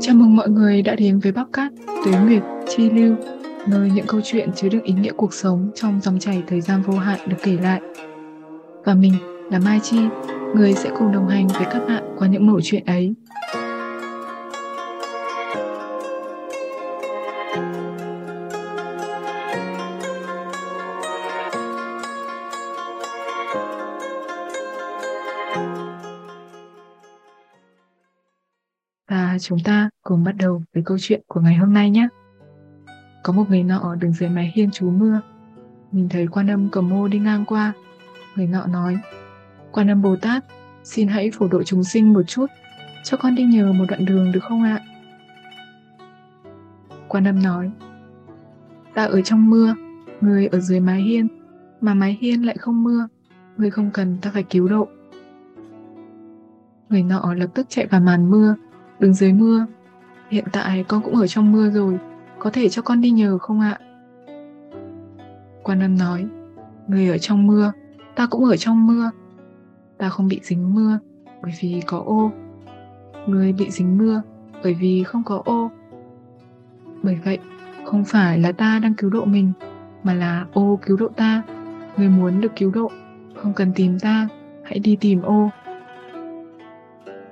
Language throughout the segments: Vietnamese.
Chào mừng mọi người đã đến với Podcast Tuế Nguyệt Chi Lưu, nơi những câu chuyện chứa đựng ý nghĩa cuộc sống trong dòng chảy thời gian vô hạn được kể lại. Và mình là Mai Chi, người sẽ cùng đồng hành với các bạn qua những mẩu chuyện ấy. Và chúng ta cùng bắt đầu với câu chuyện của ngày hôm nay nhé. Có một người nọ đứng dưới mái hiên trú mưa. Nhìn thấy quan âm cầm mô đi ngang qua. Người nọ nói, quan âm Bồ Tát, xin hãy phổ độ chúng sinh một chút, cho con đi nhờ một đoạn đường được không ạ? Quan âm nói, ta ở trong mưa, người ở dưới mái hiên, mà mái hiên lại không mưa, người không cần ta phải cứu độ. Người nọ lập tức chạy vào màn mưa, đứng dưới mưa. Hiện tại con cũng ở trong mưa rồi, có thể cho con đi nhờ không ạ? Quan âm nói, người ở trong mưa, ta cũng ở trong mưa. Ta không bị dính mưa bởi vì có ô. Người bị dính mưa bởi vì không có ô. Bởi vậy, không phải là ta đang cứu độ mình, mà là ô cứu độ ta. Người muốn được cứu độ, không cần tìm ta, hãy đi tìm ô.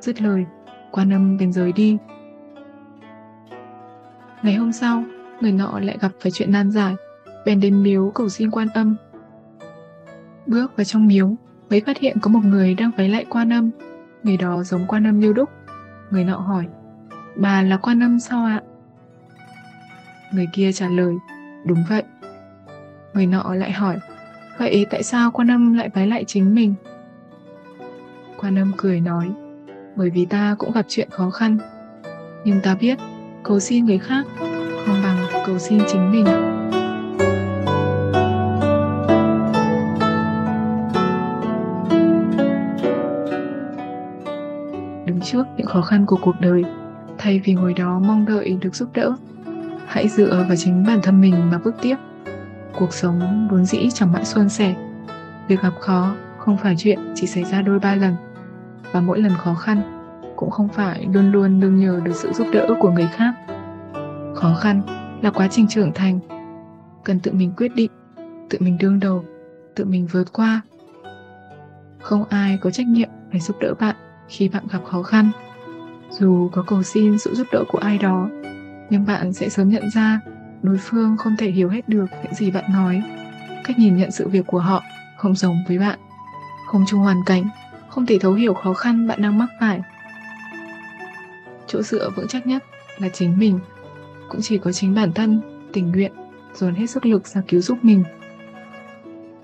Dứt lời, quan âm bèn rời đi. Ngày hôm sau, người nọ lại gặp phải chuyện nan giải, bèn đến miếu cầu xin quan âm. Bước vào trong miếu, mới phát hiện có một người đang váy lại quan âm. Người đó giống quan âm như đúc. Người nọ hỏi, bà là quan âm sao ạ? Người kia trả lời, đúng vậy. Người nọ lại hỏi, vậy tại sao quan âm lại váy lại chính mình? Quan âm cười nói, bởi vì ta cũng gặp chuyện khó khăn. Nhưng ta biết, cầu xin người khác không bằng cầu xin chính mình. Đứng trước những khó khăn của cuộc đời, thay vì ngồi đó mong đợi được giúp đỡ, hãy dựa vào chính bản thân mình mà bước tiếp. Cuộc sống vốn dĩ chẳng mãi suôn sẻ. Việc gặp khó không phải chuyện chỉ xảy ra đôi ba lần và mỗi lần khó khăn, cũng không phải luôn luôn đương nhờ được sự giúp đỡ của người khác. Khó khăn là quá trình trưởng thành. Cần tự mình quyết định, tự mình đương đầu, tự mình vượt qua. Không ai có trách nhiệm phải giúp đỡ bạn khi bạn gặp khó khăn. Dù có cầu xin sự giúp đỡ của ai đó, nhưng bạn sẽ sớm nhận ra đối phương không thể hiểu hết được những gì bạn nói. Cách nhìn nhận sự việc của họ không giống với bạn, không chung hoàn cảnh không thể thấu hiểu khó khăn bạn đang mắc phải. Chỗ dựa vững chắc nhất là chính mình. Cũng chỉ có chính bản thân, tình nguyện, dồn hết sức lực ra cứu giúp mình.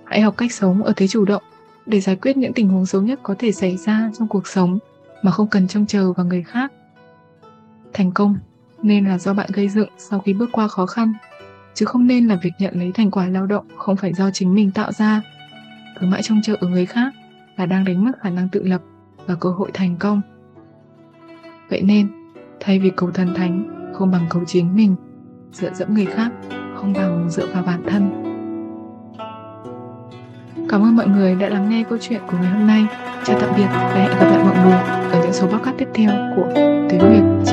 Hãy học cách sống ở thế chủ động, để giải quyết những tình huống xấu nhất có thể xảy ra trong cuộc sống mà không cần trông chờ vào người khác. Thành công nên là do bạn gây dựng sau khi bước qua khó khăn, chứ không nên là việc nhận lấy thành quả lao động không phải do chính mình tạo ra. Cứ mãi trông chờ ở người khác là đang đánh mất khả năng tự lập và cơ hội thành công. Vậy nên, thay vì cầu thần thánh không bằng cầu chính mình, dựa dẫm người khác không bằng dựa vào bản thân. Cảm ơn mọi người đã lắng nghe câu chuyện của ngày hôm nay. Chào tạm biệt và hẹn gặp lại mọi người ở những số podcast tiếp theo của Tuyến Nguyệt